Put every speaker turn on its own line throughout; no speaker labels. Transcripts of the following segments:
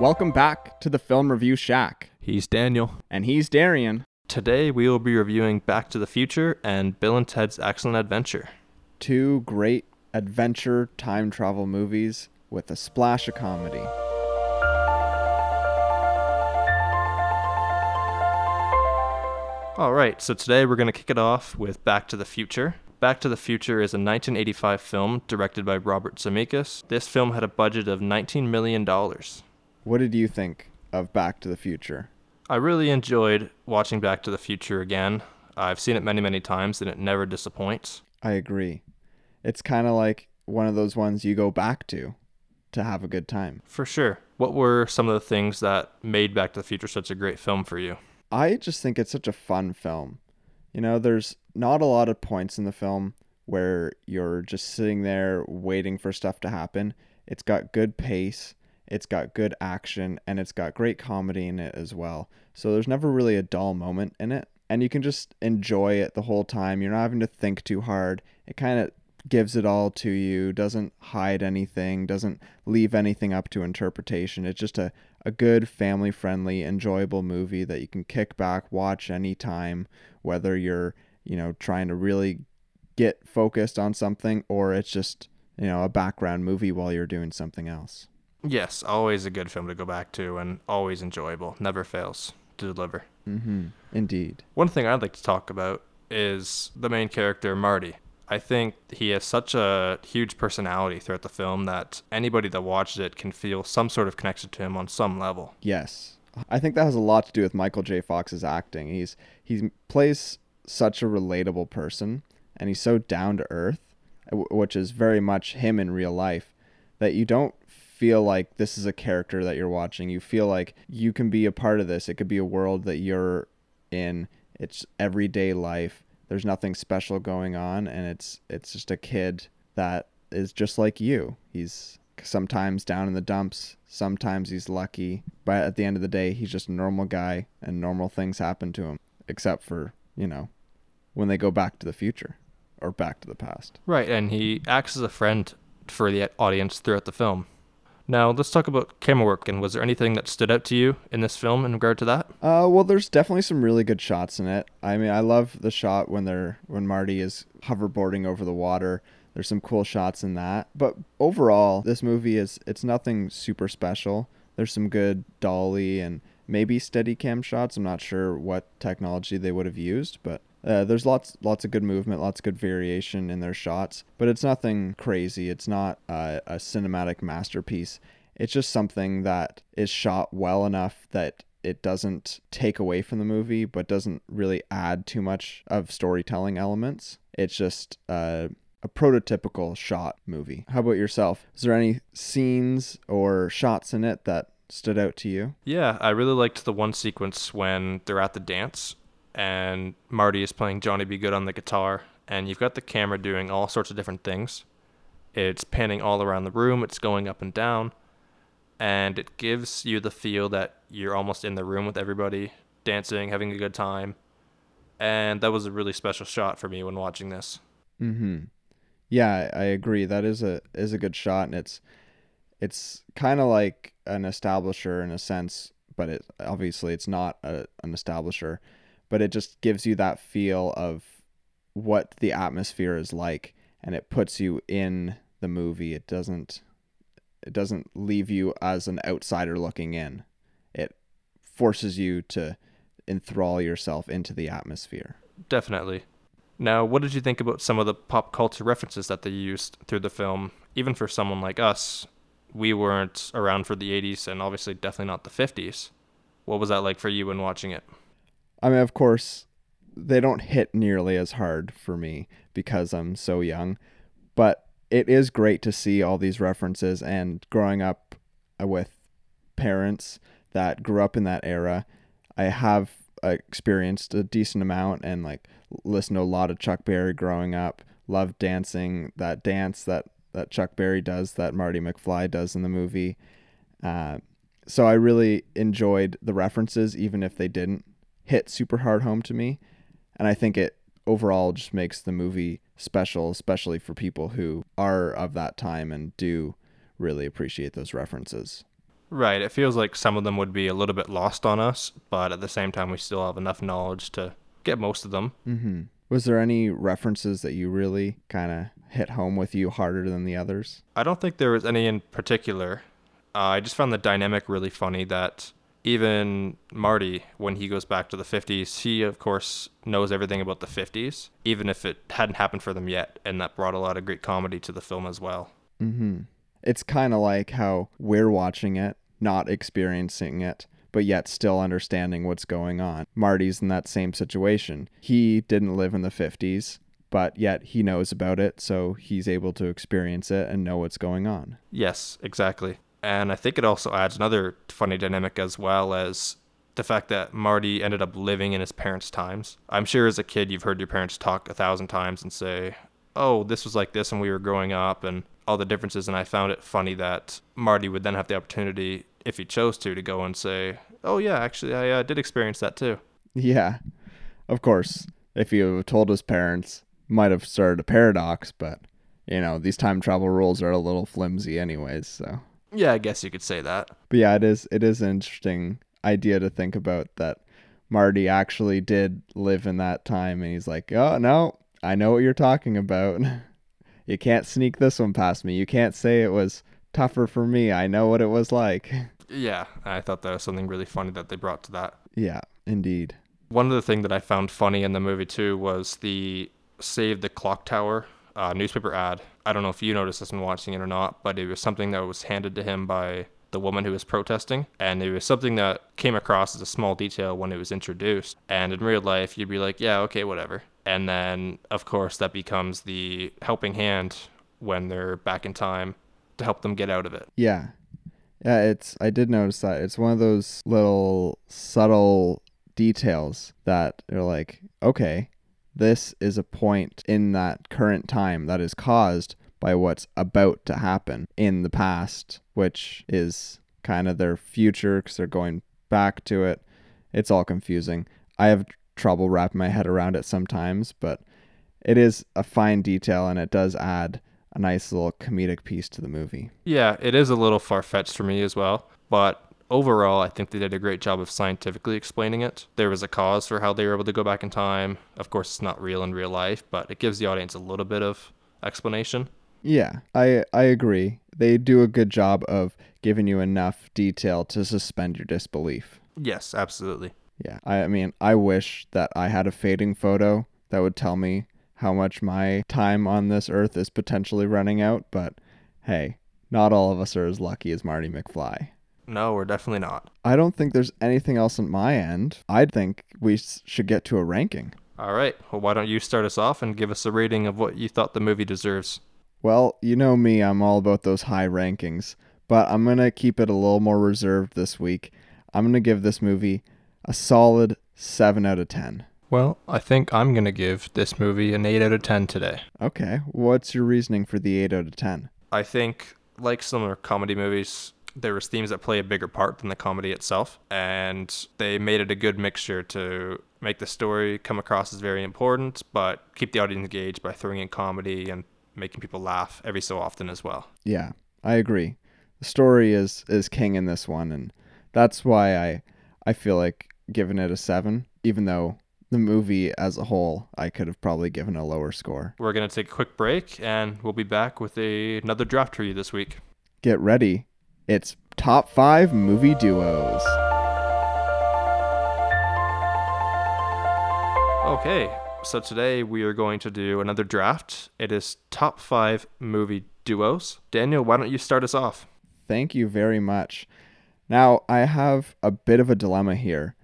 Welcome back to the Film Review Shack.
He's Daniel.
And he's Darian.
Today we will be reviewing Back to the Future and Bill and Ted's Excellent Adventure.
Two great adventure time travel movies with a splash of comedy.
All right, so today we're going to kick it off with Back to the Future. Back to the Future is a 1985 film directed by Robert Zemeckis. This film had a budget of $19 million.
What did you think of Back to the Future?
I really enjoyed watching Back to the Future again. I've seen it many, many times and it never disappoints.
I agree. It's kind of like one of those ones you go back to to have a good time.
For sure. What were some of the things that made Back to the Future such a great film for you?
I just think it's such a fun film. You know, there's not a lot of points in the film where you're just sitting there waiting for stuff to happen. It's got good pace, it's got good action, and it's got great comedy in it as well. So there's never really a dull moment in it. And you can just enjoy it the whole time. You're not having to think too hard. It kind of gives it all to you, doesn't hide anything, doesn't leave anything up to interpretation. It's just a, a good, family friendly, enjoyable movie that you can kick back, watch anytime, whether you're, you know, trying to really get focused on something or it's just, you know, a background movie while you're doing something else.
Yes, always a good film to go back to and always enjoyable. Never fails to deliver.
Mm-hmm. Indeed.
One thing I'd like to talk about is the main character, Marty. I think he has such a huge personality throughout the film that anybody that watches it can feel some sort of connection to him on some level.
Yes. I think that has a lot to do with Michael J. Fox's acting. He's he plays such a relatable person and he's so down to earth, which is very much him in real life, that you don't feel like this is a character that you're watching. You feel like you can be a part of this. It could be a world that you're in. It's everyday life there's nothing special going on and it's it's just a kid that is just like you. He's sometimes down in the dumps, sometimes he's lucky, but at the end of the day, he's just a normal guy and normal things happen to him except for, you know, when they go back to the future or back to the past.
Right, and he acts as a friend for the audience throughout the film. Now, let's talk about camera work. And was there anything that stood out to you in this film in regard to that?
Uh, well, there's definitely some really good shots in it. I mean, I love the shot when they're when Marty is hoverboarding over the water. There's some cool shots in that. But overall, this movie is it's nothing super special. There's some good dolly and maybe steady cam shots. I'm not sure what technology they would have used, but uh, there's lots lots of good movement, lots of good variation in their shots, but it's nothing crazy. It's not uh, a cinematic masterpiece. It's just something that is shot well enough that it doesn't take away from the movie, but doesn't really add too much of storytelling elements. It's just uh, a prototypical shot movie. How about yourself? Is there any scenes or shots in it that stood out to you?
Yeah, I really liked the one sequence when they're at the dance and Marty is playing Johnny B. Goode on the guitar, and you've got the camera doing all sorts of different things. It's panning all around the room, it's going up and down, and it gives you the feel that you're almost in the room with everybody, dancing, having a good time. And that was a really special shot for me when watching this.
Mm-hmm. Yeah, I agree. That is a is a good shot and it's it's kind of like an establisher in a sense, but it obviously it's not a, an establisher but it just gives you that feel of what the atmosphere is like and it puts you in the movie. It doesn't it doesn't leave you as an outsider looking in. It forces you to enthrall yourself into the atmosphere.
Definitely. Now what did you think about some of the pop culture references that they used through the film? Even for someone like us we weren't around for the 80s and obviously definitely not the 50s what was that like for you when watching it
I mean, of course, they don't hit nearly as hard for me because I'm so young, but it is great to see all these references and growing up with parents that grew up in that era. I have experienced a decent amount and like listened to a lot of Chuck Berry growing up. Loved dancing that dance that that Chuck Berry does that Marty McFly does in the movie. Uh, so I really enjoyed the references, even if they didn't hit super hard home to me. And I think it overall just makes the movie special, especially for people who are of that time and do really appreciate those references.
Right. It feels like some of them would be a little bit lost on us, but at the same time, we still have enough knowledge to get most of them.
Mm-hmm. Was there any references that you really kind of hit home with you harder than the others?
I don't think there was any in particular. Uh, I just found the dynamic really funny that even Marty, when he goes back to the 50s, he, of course, knows everything about the 50s, even if it hadn't happened for them yet. And that brought a lot of great comedy to the film as well.
Mm-hmm. It's kind of like how we're watching it, not experiencing it, but yet still understanding what's going on. Marty's in that same situation. He didn't live in the 50s, but yet he knows about it, so he's able to experience it and know what's going on.
Yes, exactly. And I think it also adds another funny dynamic as well as the fact that Marty ended up living in his parents' times. I'm sure as a kid you've heard your parents talk a thousand times and say, "Oh, this was like this when we were growing up," and all the differences. And I found it funny that Marty would then have the opportunity, if he chose to, to go and say, "Oh yeah, actually, I uh, did experience that too."
Yeah, of course. If you told his parents, might have started a paradox, but you know these time travel rules are a little flimsy, anyways. So
yeah, I guess you could say that.
But yeah, it is it is an interesting idea to think about that Marty actually did live in that time and he's like, "Oh, no, I know what you're talking about. you can't sneak this one past me. You can't say it was tougher for me. I know what it was like."
Yeah, I thought that was something really funny that they brought to that.
Yeah, indeed.
One of the things that I found funny in the movie too was the save the clock tower uh, newspaper ad. I don't know if you noticed this when watching it or not, but it was something that was handed to him by the woman who was protesting. And it was something that came across as a small detail when it was introduced. And in real life, you'd be like, yeah, okay, whatever. And then, of course, that becomes the helping hand when they're back in time to help them get out of it.
Yeah. Yeah, it's I did notice that. It's one of those little subtle details that are like, okay, this is a point in that current time that is caused by what's about to happen in the past, which is kind of their future because they're going back to it. It's all confusing. I have trouble wrapping my head around it sometimes, but it is a fine detail and it does add a nice little comedic piece to the movie.
Yeah, it is a little far fetched for me as well, but overall, I think they did a great job of scientifically explaining it. There was a cause for how they were able to go back in time. Of course, it's not real in real life, but it gives the audience a little bit of explanation.
Yeah, I I agree. They do a good job of giving you enough detail to suspend your disbelief.
Yes, absolutely.
Yeah. I, I mean, I wish that I had a fading photo that would tell me how much my time on this earth is potentially running out, but hey, not all of us are as lucky as Marty McFly.
No, we're definitely not.
I don't think there's anything else on my end. I think we should get to a ranking.
All right. Well, why don't you start us off and give us a rating of what you thought the movie deserves?
Well, you know me, I'm all about those high rankings, but I'm going to keep it a little more reserved this week. I'm going to give this movie a solid 7 out of 10.
Well, I think I'm going to give this movie an 8 out of 10 today.
Okay. What's your reasoning for the 8 out of 10?
I think, like similar comedy movies, there was themes that play a bigger part than the comedy itself and they made it a good mixture to make the story come across as very important but keep the audience engaged by throwing in comedy and making people laugh every so often as well
Yeah, I agree. The story is is king in this one and that's why I I feel like giving it a 7 even though the movie as a whole I could have probably given a lower score.
we're going to take a quick break and we'll be back with a, another draft for you this week
Get ready. It's top 5 movie duos.
Okay, so today we are going to do another draft. It is top five movie duos. Daniel, why don't you start us off?
Thank you very much. Now, I have a bit of a dilemma here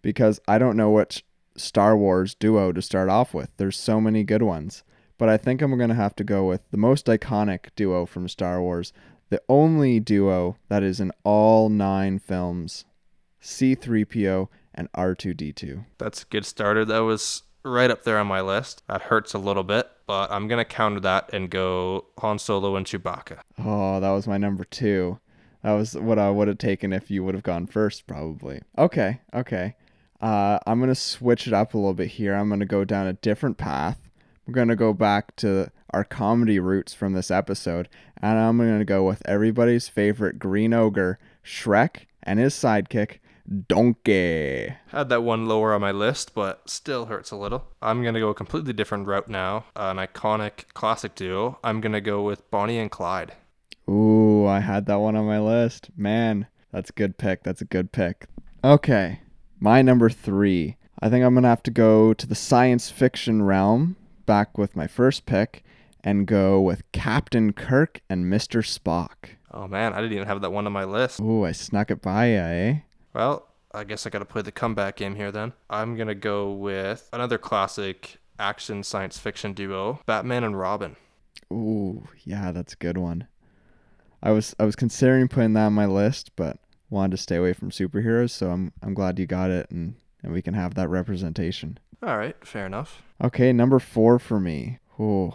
because I don't know which Star Wars duo to start off with. There's so many good ones. But I think I'm going to have to go with the most iconic duo from Star Wars, the only duo that is in all nine films C3PO and R2D2.
That's a good starter. That was right up there on my list. That hurts a little bit, but I'm going to counter that and go Han Solo and Chewbacca.
Oh, that was my number two. That was what I would have taken if you would have gone first, probably. Okay, okay. Uh, I'm going to switch it up a little bit here. I'm going to go down a different path. I'm going to go back to our comedy roots from this episode, and I'm going to go with everybody's favorite green ogre Shrek and his sidekick, Donkey.
Had that one lower on my list, but still hurts a little. I'm going to go a completely different route now. An iconic classic duo. I'm going to go with Bonnie and Clyde.
Ooh, I had that one on my list. Man, that's a good pick. That's a good pick. Okay, my number three. I think I'm going to have to go to the science fiction realm, back with my first pick, and go with Captain Kirk and Mr. Spock.
Oh man, I didn't even have that one on my list.
Ooh, I snuck it by ya, eh?
Well, I guess I got to play the comeback game here then. I'm to go with another classic action science fiction duo, Batman and Robin.
Ooh, yeah, that's a good one. I was I was considering putting that on my list, but wanted to stay away from superheroes, so I'm I'm glad you got it and, and we can have that representation.
All right, fair enough.
Okay, number four for me. Ooh.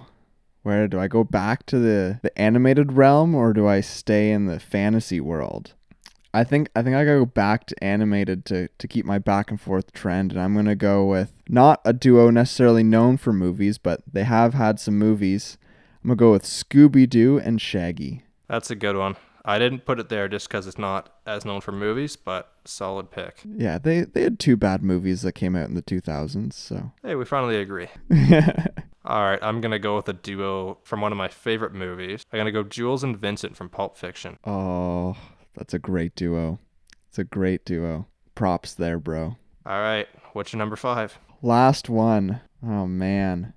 Where do I go back to the, the animated realm or do I stay in the fantasy world? I think I think I gotta go back to animated to, to keep my back and forth trend, and I'm gonna go with not a duo necessarily known for movies, but they have had some movies. I'm gonna go with Scooby Doo and Shaggy.
That's a good one. I didn't put it there just because it's not as known for movies, but solid pick.
Yeah, they they had two bad movies that came out in the 2000s, so.
Hey, we finally agree. All right, I'm gonna go with a duo from one of my favorite movies. I'm gonna go Jules and Vincent from Pulp Fiction.
oh, that's a great duo. It's a great duo. Props there, bro.
All right, what's your number five?
Last one. Oh man.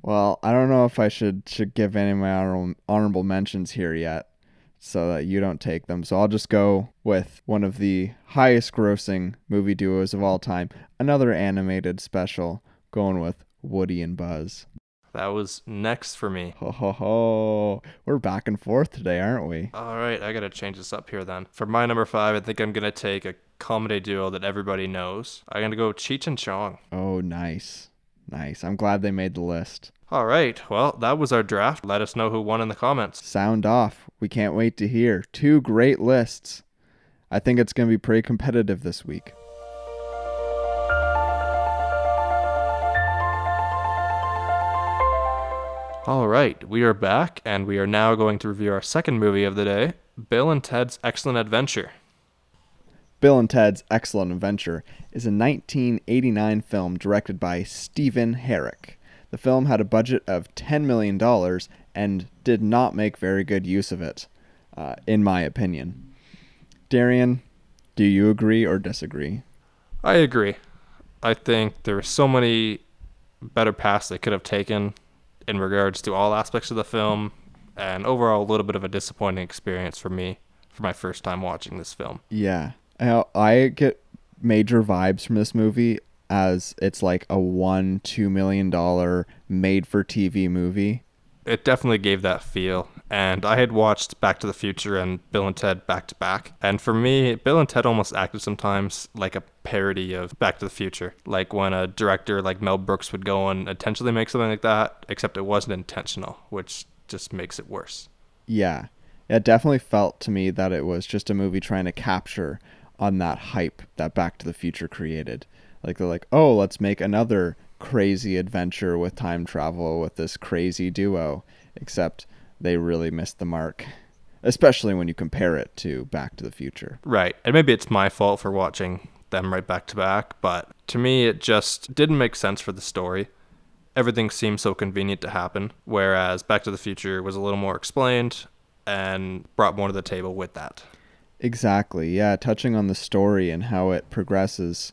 Well, I don't know if I should should give any of my honorable honorable mentions here yet, so that you don't take them. So I'll just go with one of the highest grossing movie duos of all time. Another animated special, going with Woody and Buzz.
That was next for me.
Ho ho ho! We're back and forth today, aren't we?
All right, I gotta change this up here then. For my number five, I think I'm gonna take a comedy duo that everybody knows. I'm gonna go Cheech and Chong.
Oh, nice, nice. I'm glad they made the list.
All right, well, that was our draft. Let us know who won in the comments.
Sound off. We can't wait to hear. Two great lists. I think it's going to be pretty competitive this week.
All right, we are back, and we are now going to review our second movie of the day Bill and Ted's Excellent Adventure.
Bill and Ted's Excellent Adventure is a 1989 film directed by Stephen Herek. The film had a budget of $10 million and did not make very good use of it, uh, in my opinion. Darian, do you agree or disagree?
I agree. I think there are so many better paths they could have taken in regards to all aspects of the film, and overall, a little bit of a disappointing experience for me for my first time watching this film.
Yeah. I get major vibes from this movie as it's like a one, two million dollar made for TV movie.
It definitely gave that feel. And I had watched Back to the Future and Bill and Ted back to back. And for me, Bill and Ted almost acted sometimes like a parody of Back to the Future. Like when a director like Mel Brooks would go and intentionally make something like that, except it wasn't intentional, which just makes it worse.
Yeah. It definitely felt to me that it was just a movie trying to capture on that hype that Back to the Future created. Like they're like, "Oh, let's make another crazy adventure with time travel with this crazy duo." Except they really missed the mark, especially when you compare it to Back to the Future.
Right. And maybe it's my fault for watching them right back to back, but to me, it just didn't make sense for the story. Everything seemed so convenient to happen, whereas Back to the Future was a little more explained and brought more to the table with that.
Exactly. Yeah, touching on the story and how it progresses,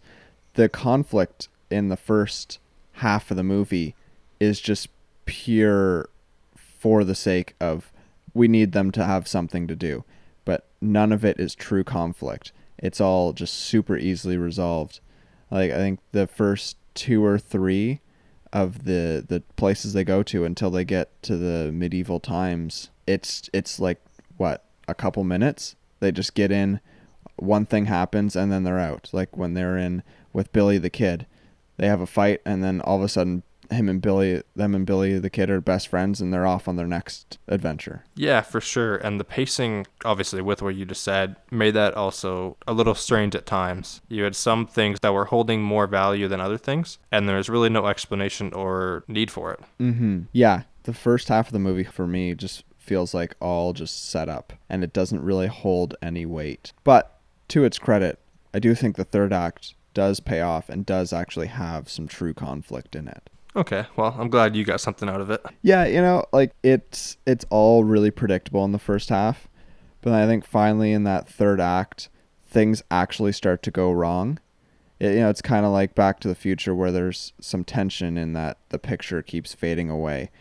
the conflict in the first half of the movie is just pure for the sake of we need them to have something to do. But none of it is true conflict. It's all just super easily resolved. Like I think the first two or three of the the places they go to until they get to the medieval times, it's it's like what, a couple minutes? They just get in, one thing happens and then they're out. Like when they're in with Billy the Kid, they have a fight and then all of a sudden him and Billy, them and Billy the Kid are best friends and they're off on their next adventure.
Yeah, for sure. And the pacing, obviously, with what you just said, made that also a little strange at times. You had some things that were holding more value than other things, and there was really no explanation or need for it.
Mm-hmm. Yeah, the first half of the movie for me just feels like all just set up and it doesn't really hold any weight. But to its credit, I do think the third act does pay off and does actually have some true conflict in it.
Okay, well, I'm glad you got something out of it.
Yeah, you know, like it's it's all really predictable in the first half, but I think finally in that third act, things actually start to go wrong. It, you know, it's kind of like Back to the Future where there's some tension in that the picture keeps fading away,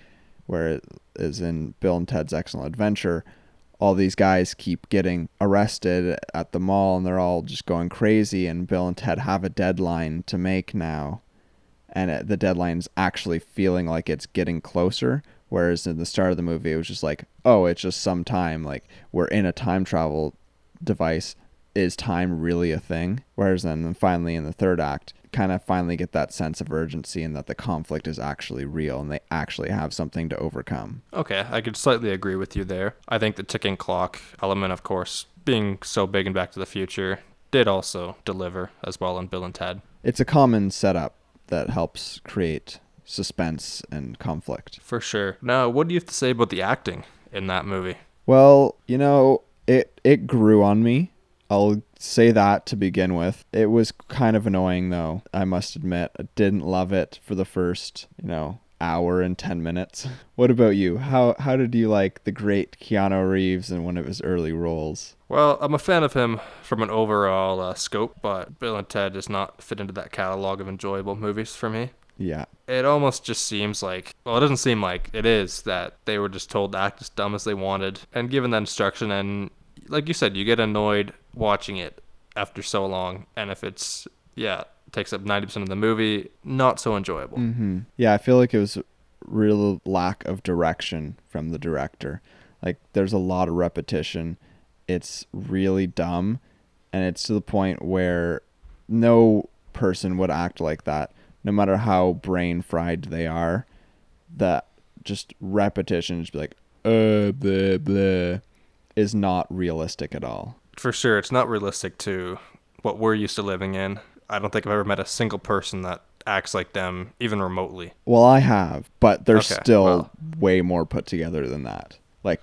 where it is in Bill and Ted's Excellent Adventure. All these guys keep getting arrested at the mall and they're all just going crazy, and Bill and Ted have a deadline to make now and the deadline's actually feeling like it's getting closer. Whereas in the start of the movie, it was just like, oh, it's just some time. Like we're in a time travel device. Is time really a thing? Whereas then finally in the third act, kind of finally get that sense of urgency and that the conflict is actually real and they actually have something to overcome.
Okay, I could slightly agree with you there. I think the ticking clock element, of course, being so big in Back to the Future, did also deliver as well in Bill and Ted.
It's a common setup that helps create suspense and conflict.
For sure. Now, what do you have to say about the acting in that movie?
Well, you know, it it grew on me. I'll say that to begin with. It was kind of annoying though, I must admit. I didn't love it for the first, you know, hour and 10 minutes. What about you? How how did you like the great Keanu Reeves in one of his early roles?
Well, I'm a fan of him from an overall uh, scope, but Bill and Ted does not fit into that catalog of enjoyable movies for me.
Yeah.
It almost just seems like, well, it doesn't seem like it is that they were just told to act as dumb as they wanted and given that instruction. And like you said, you get annoyed watching it after so long. And if it's, yeah, takes up 90% of the movie, not so enjoyable.
Mm-hmm. Yeah, I feel like it was real lack of direction from the director. Like there's a lot of repetition. It's really dumb and it's to the point where no person would act like that no matter how brain fried they are. That just repetition just be like uh blah blah is not realistic at all.
For sure, it's not realistic to what we're used to living in. I don't think I've ever met a single person that acts like them even remotely.
Well, I have, but they're
Okay,
still
well.
way more put together than that. Like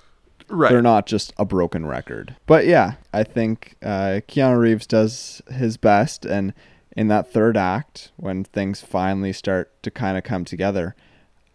Right.
they're not just a broken record. But yeah, I think uh, Keanu Reeves does his best, and in that third act, when things finally start to kind of come together,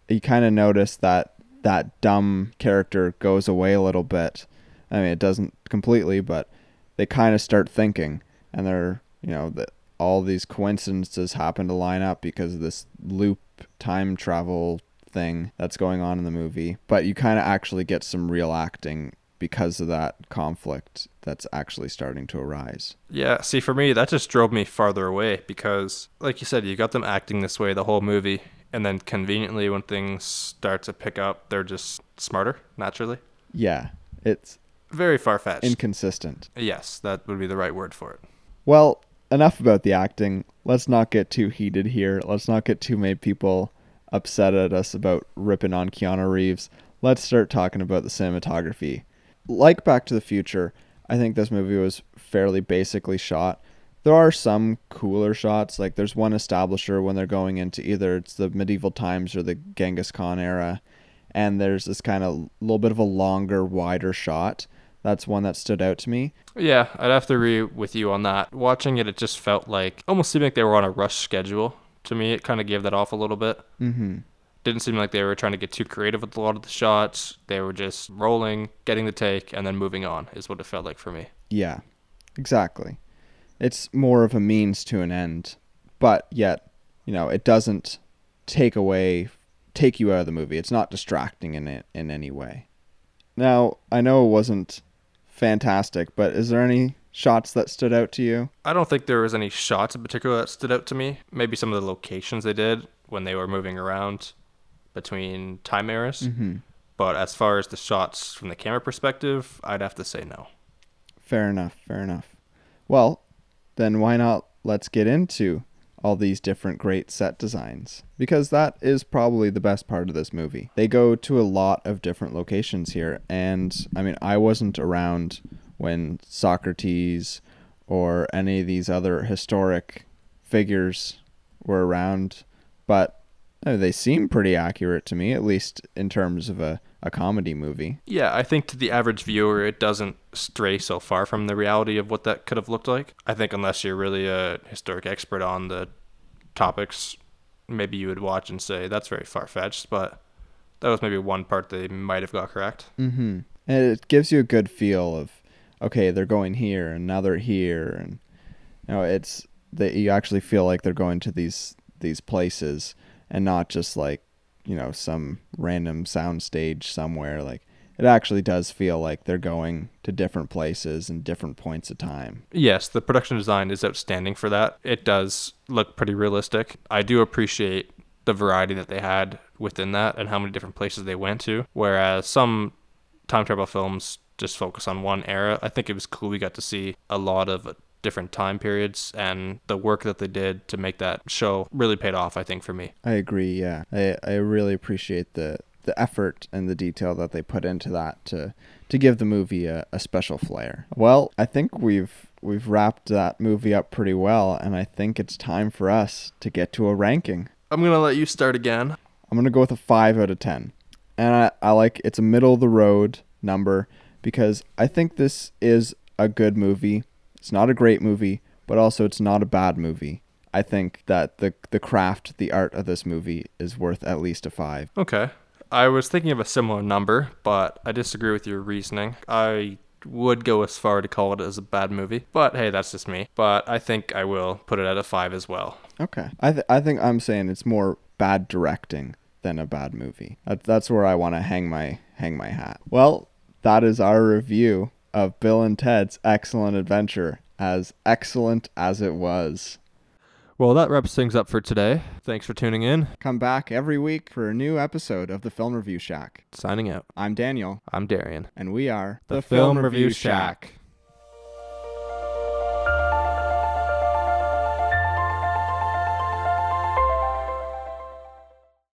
you kind of notice that that dumb character goes away a little bit. I mean, it doesn't completely, but they kind of start thinking, and they're you know that all these coincidences happen to line up because of this loop time travel thing that's going on in the movie. But you kind of actually get some real acting because of that conflict that's actually starting to arise.
Yeah, see, for me, that just drove me farther away because, like you said, you got them acting this way the whole movie, and then conveniently, when things start to pick up, they're just smarter, naturally.
Yeah, it's
Very far fetched.
inconsistent.
yes, that would be the right word for it.
Well, enough about the acting. Let's not get too heated here. Let's not get too many people upset at us about ripping on Keanu Reeves. Let's start talking about the cinematography. Like Back to the Future, I think this movie was fairly basically shot. There are some cooler shots, like there's one establisher when they're going into either it's the medieval times or the Genghis Khan era, and there's this kind of little bit of a longer, wider shot. That's one that stood out to me.
Yeah, I'd have to agree with you on that. Watching it, it just felt like almost seemed like they were on a rush schedule. To me, it kind of gave that off a little bit.
Mm-hmm.
Didn't seem like they were trying to get too creative with a lot of the shots. They were just rolling, getting the take, and then moving on, is what it felt like for me.
Yeah, exactly. It's more of a means to an end, but yet, you know, it doesn't take away, take you out of the movie. It's not distracting in it in any way. Now, I know it wasn't fantastic, but is there any shots that stood out to you?
I don't think there was any shots in particular that stood out to me. Maybe some of the locations they did when they were moving around between time eras.
Mm-hmm.
But as far as the shots from the camera perspective, I'd have to say no.
Fair enough. Fair enough. Well, then why not let's get into all these different great set designs because that is probably the best part of this movie. They go to a lot of different locations here and I mean I wasn't around when Socrates or any of these other historic figures were around but Oh, they seem pretty accurate to me, at least in terms of a, a comedy movie.
Yeah, I think to the average viewer, it doesn't stray so far from the reality of what that could have looked like. I think unless you're really a historic expert on the topics, maybe you would watch and say that's very far fetched. But that was maybe one part they might have got correct.
Mm-hmm. And it gives you a good feel of, okay, they're going here and now they're here, and you know, it's that you actually feel like they're going to these these places and not just like you know some random sound stage somewhere like it actually does feel like they're going to different places and different points of time
Yes, the production design is outstanding for that. It does look pretty realistic. I do appreciate the variety that they had within that and how many different places they went to. Whereas some time travel films just focus on one era. I think it was cool we got to see a lot of different time periods and the work that they did to make that show really paid off, I think, for me.
i agree yeah i i really appreciate the the effort and the detail that they put into that to to give the movie a, a special flair well i think we've we've wrapped that movie up pretty well and i think it's time for us to get to a ranking
I'm going to let you start again.
I'm gonna go with a five out of ten, and I, I like it's a middle of the road number because I think this is a good movie. It's not a great movie, but also it's not a bad movie. I think that the the craft, the art of this movie is worth at least a five.
Okay. I was thinking of a similar number, but I disagree with your reasoning. I would go as far to call it as a bad movie, but hey, that's just me. But I think I will put it at a 5 as well.
Okay, I th- I think I'm saying it's more bad directing than a bad movie. That, that's where I want to hang my hang my hat. Well, that is our review of Bill and Ted's Excellent Adventure, as excellent as it was.
Well, that wraps things up for today. Thanks for tuning in.
Come back every week for a new episode of the Film Review Shack.
Signing out.
I'm Daniel,
I'm Darian.
and we are
The Film Review Shack.